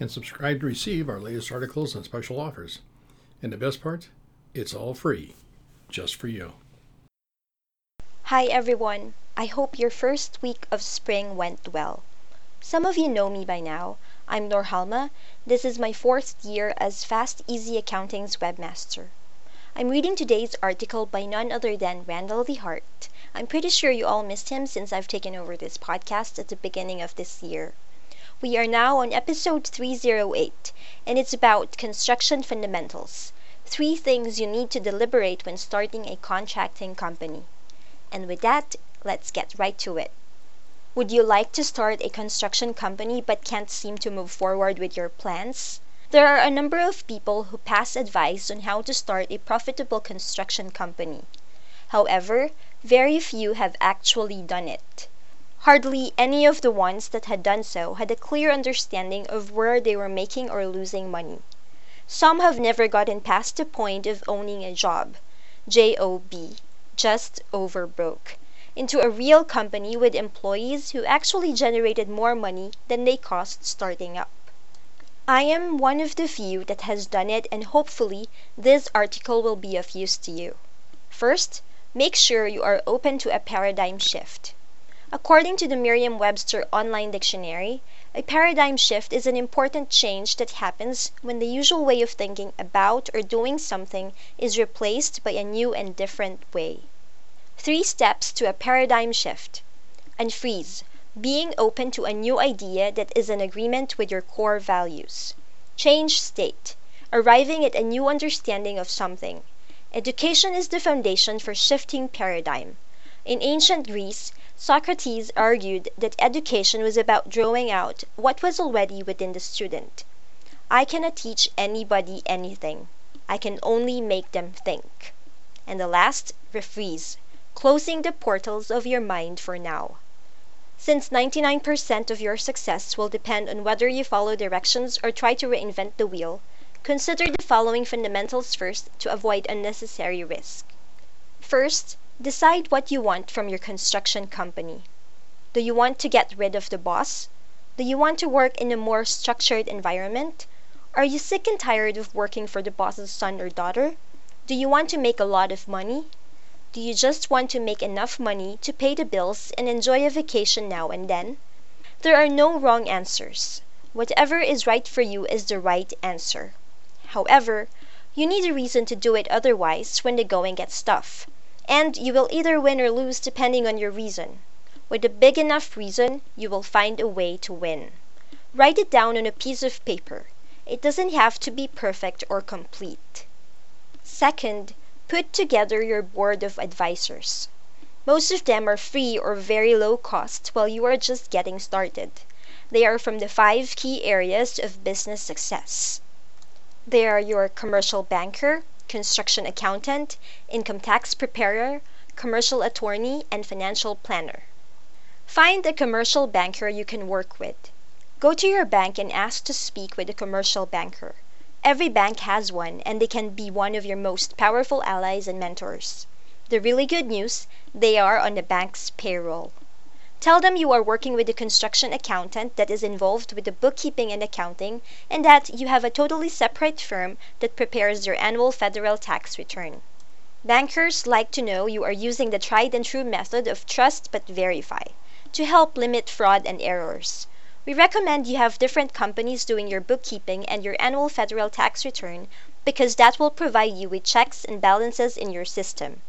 and subscribe to receive our latest articles and special offers. And the best part, it's all free, just for you. Hi everyone. I hope your first week of spring went well. Some of you know me by now. I'm Norhalma. This is my fourth year as Fast Easy Accounting's webmaster. I'm reading today's article by none other than Randal DeHart. I'm pretty sure you all missed him since I've taken over this podcast at the beginning of this year. We are now on episode 308, and it's about construction fundamentals. Three things you need to deliberate when starting a contracting company. And with that, let's get right to it. Would you like to start a construction company but can't seem to move forward with your plans? There are a number of people who pass advice on how to start a profitable construction company. However, very few have actually done it. Hardly any of the ones that had done so had a clear understanding of where they were making or losing money. Some have never gotten past the point of owning a job J-O-B, just over broke, into a real company with employees who actually generated more money than they cost starting up. I am one of the few that has done it and hopefully this article will be of use to you. First, make sure you are open to a paradigm shift. According to the Merriam Webster Online Dictionary, a paradigm shift is an important change that happens when the usual way of thinking about or doing something is replaced by a new and different way. Three steps to a paradigm shift. Unfreeze. Being open to a new idea that is in agreement with your core values. Change state. Arriving at a new understanding of something. Education is the foundation for shifting paradigm. In ancient Greece, Socrates argued that education was about drawing out what was already within the student. I cannot teach anybody anything. I can only make them think. And the last, refreeze, closing the portals of your mind for now. Since 99% of your success will depend on whether you follow directions or try to reinvent the wheel, consider the following fundamentals first to avoid unnecessary risk. First, Decide what you want from your construction company. Do you want to get rid of the boss? Do you want to work in a more structured environment? Are you sick and tired of working for the boss's son or daughter? Do you want to make a lot of money? Do you just want to make enough money to pay the bills and enjoy a vacation now and then? There are no wrong answers. Whatever is right for you is the right answer. However, you need a reason to do it otherwise when the going gets tough and you will either win or lose depending on your reason. With a big enough reason, you will find a way to win. Write it down on a piece of paper. It doesn't have to be perfect or complete. Second, put together your board of advisors. Most of them are free or very low cost while you are just getting started. They are from the five key areas of business success. They are your commercial banker, construction accountant, income tax preparer, commercial attorney, and financial planner. Find a commercial banker you can work with. Go to your bank and ask to speak with a commercial banker. Every bank has one, and they can be one of your most powerful allies and mentors. The really good news they are on the bank's payroll. Tell them you are working with a construction accountant that is involved with the bookkeeping and accounting, and that you have a totally separate firm that prepares your annual federal tax return. Bankers like to know you are using the tried and true method of trust but verify to help limit fraud and errors. We recommend you have different companies doing your bookkeeping and your annual federal tax return because that will provide you with checks and balances in your system.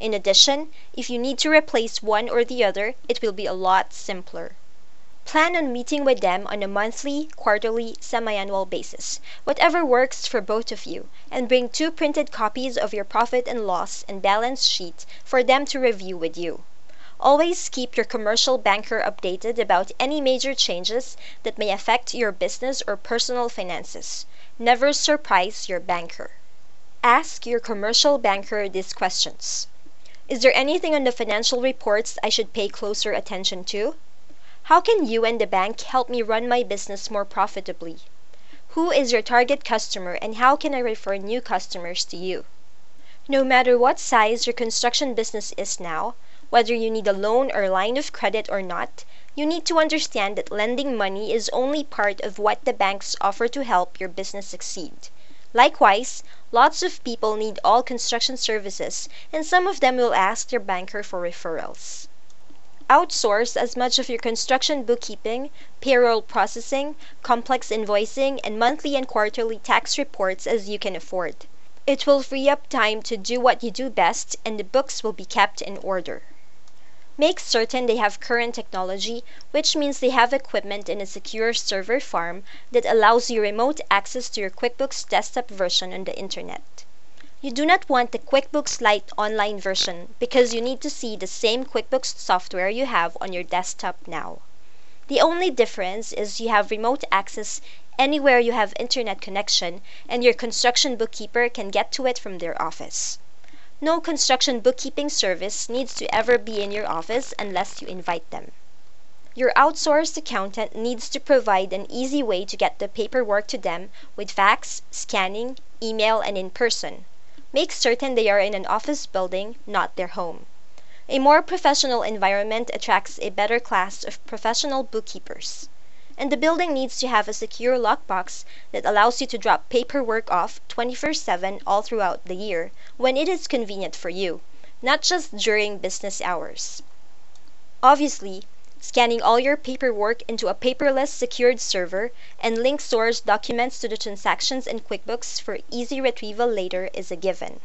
In addition, if you need to replace one or the other, it will be a lot simpler. Plan on meeting with them on a monthly, quarterly, semi-annual basis, whatever works for both of you, and bring two printed copies of your profit and loss and balance sheet for them to review with you. Always keep your commercial banker updated about any major changes that may affect your business or personal finances. Never surprise your banker. Ask your commercial banker these questions Is there anything on the financial reports I should pay closer attention to? How can you and the bank help me run my business more profitably? Who is your target customer and how can I refer new customers to you? No matter what size your construction business is now, whether you need a loan or line of credit or not, you need to understand that lending money is only part of what the banks offer to help your business succeed. Likewise, lots of people need all construction services, and some of them will ask their banker for referrals. Outsource as much of your construction bookkeeping, payroll processing, complex invoicing, and monthly and quarterly tax reports as you can afford. It will free up time to do what you do best, and the books will be kept in order. Make certain they have current technology, which means they have equipment in a secure server farm that allows you remote access to your QuickBooks desktop version on the internet. You do not want the QuickBooks Lite online version because you need to see the same QuickBooks software you have on your desktop now. The only difference is you have remote access anywhere you have internet connection and your construction bookkeeper can get to it from their office. No construction bookkeeping service needs to ever be in your office unless you invite them. Your outsourced accountant needs to provide an easy way to get the paperwork to them with fax, scanning, email, and in person. Make certain they are in an office building, not their home. A more professional environment attracts a better class of professional bookkeepers. And the building needs to have a secure lockbox that allows you to drop paperwork off 24 7 all throughout the year when it is convenient for you, not just during business hours. Obviously, scanning all your paperwork into a paperless secured server and link source documents to the transactions in QuickBooks for easy retrieval later is a given.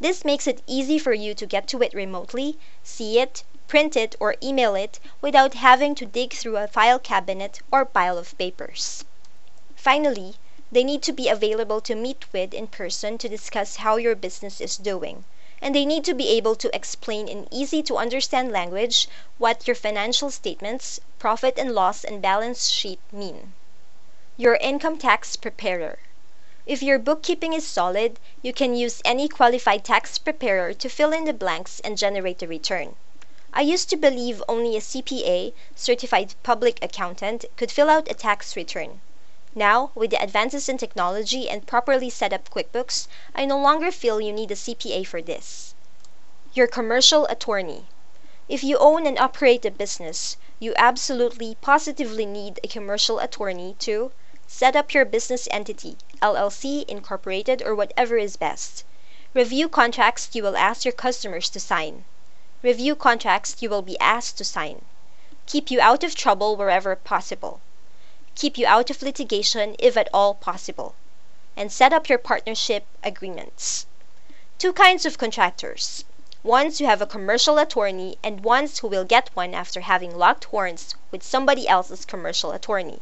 This makes it easy for you to get to it remotely, see it, print it, or email it without having to dig through a file cabinet or pile of papers. Finally, they need to be available to meet with in person to discuss how your business is doing and they need to be able to explain in easy to understand language what your financial statements, profit and loss and balance sheet mean. Your income tax preparer. If your bookkeeping is solid, you can use any qualified tax preparer to fill in the blanks and generate a return. I used to believe only a CPA, certified public accountant, could fill out a tax return. Now, with the advances in technology and properly set up QuickBooks, I no longer feel you need a CPA for this. Your commercial attorney. If you own and operate a business, you absolutely, positively need a commercial attorney to set up your business entity, LLC, incorporated, or whatever is best. Review contracts you will ask your customers to sign. Review contracts you will be asked to sign. Keep you out of trouble wherever possible keep you out of litigation if at all possible, and set up your partnership agreements. Two kinds of contractors ones who have a commercial attorney and ones who will get one after having locked horns with somebody else's commercial attorney.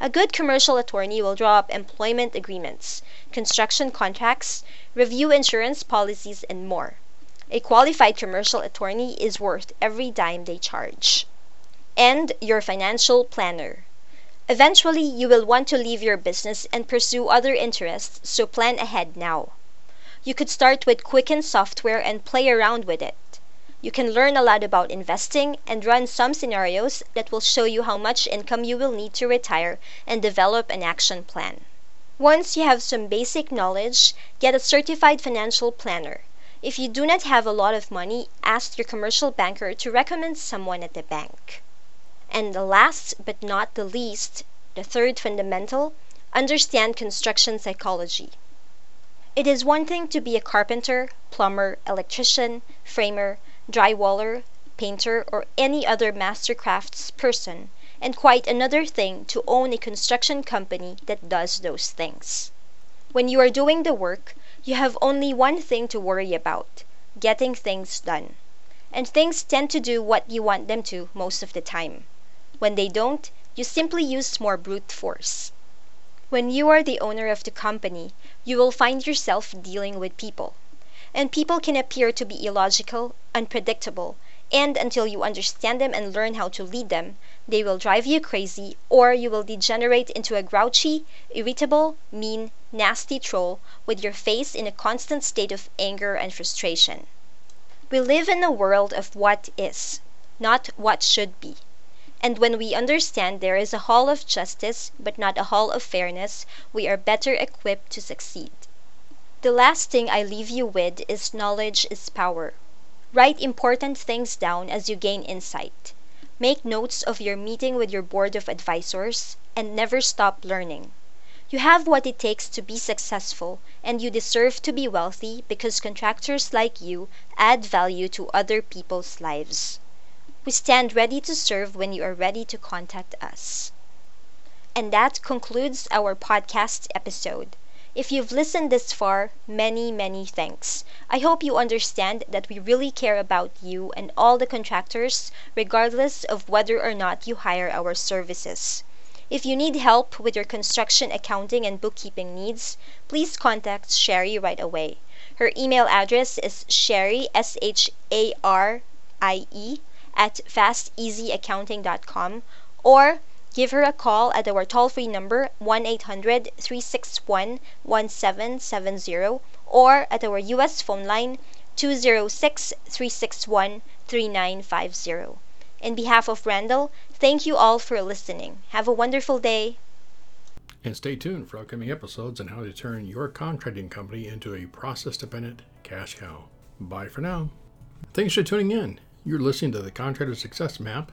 A good commercial attorney will draw up employment agreements, construction contracts, review insurance policies, and more. A qualified commercial attorney is worth every dime they charge. And your financial planner. Eventually you will want to leave your business and pursue other interests, so plan ahead now. You could start with Quicken software and play around with it. You can learn a lot about investing and run some scenarios that will show you how much income you will need to retire and develop an action plan. Once you have some basic knowledge, get a certified financial planner. If you do not have a lot of money, ask your commercial banker to recommend someone at the bank. And the last but not the least, the third fundamental, understand construction psychology. It is one thing to be a carpenter, plumber, electrician, framer, drywaller, painter, or any other master crafts person, and quite another thing to own a construction company that does those things. When you are doing the work, you have only one thing to worry about getting things done. And things tend to do what you want them to most of the time. When they don't, you simply use more brute force. When you are the owner of the company, you will find yourself dealing with people. And people can appear to be illogical, unpredictable, and until you understand them and learn how to lead them, they will drive you crazy or you will degenerate into a grouchy, irritable, mean, nasty troll with your face in a constant state of anger and frustration. We live in a world of what is, not what should be. And when we understand there is a hall of justice but not a hall of fairness we are better equipped to succeed. The last thing I leave you with is knowledge is power. Write important things down as you gain insight. Make notes of your meeting with your board of advisors, and never stop learning. You have what it takes to be successful, and you deserve to be wealthy because contractors like you add value to other people's lives. We stand ready to serve when you are ready to contact us. And that concludes our podcast episode. If you've listened this far, many, many thanks. I hope you understand that we really care about you and all the contractors, regardless of whether or not you hire our services. If you need help with your construction accounting and bookkeeping needs, please contact Sharie right away. Her email address is sharie, S H A R I E, at fasteasyaccounting.com or Give her a call at our toll free number 1 800 361 1770 or at our US phone line 206 361 3950. In behalf of Randal, thank you all for listening. Have a wonderful day. And stay tuned for upcoming episodes on how to turn your contracting company into a process dependent cash cow. Bye for now. Thanks for tuning in. You're listening to the Contractor Success Map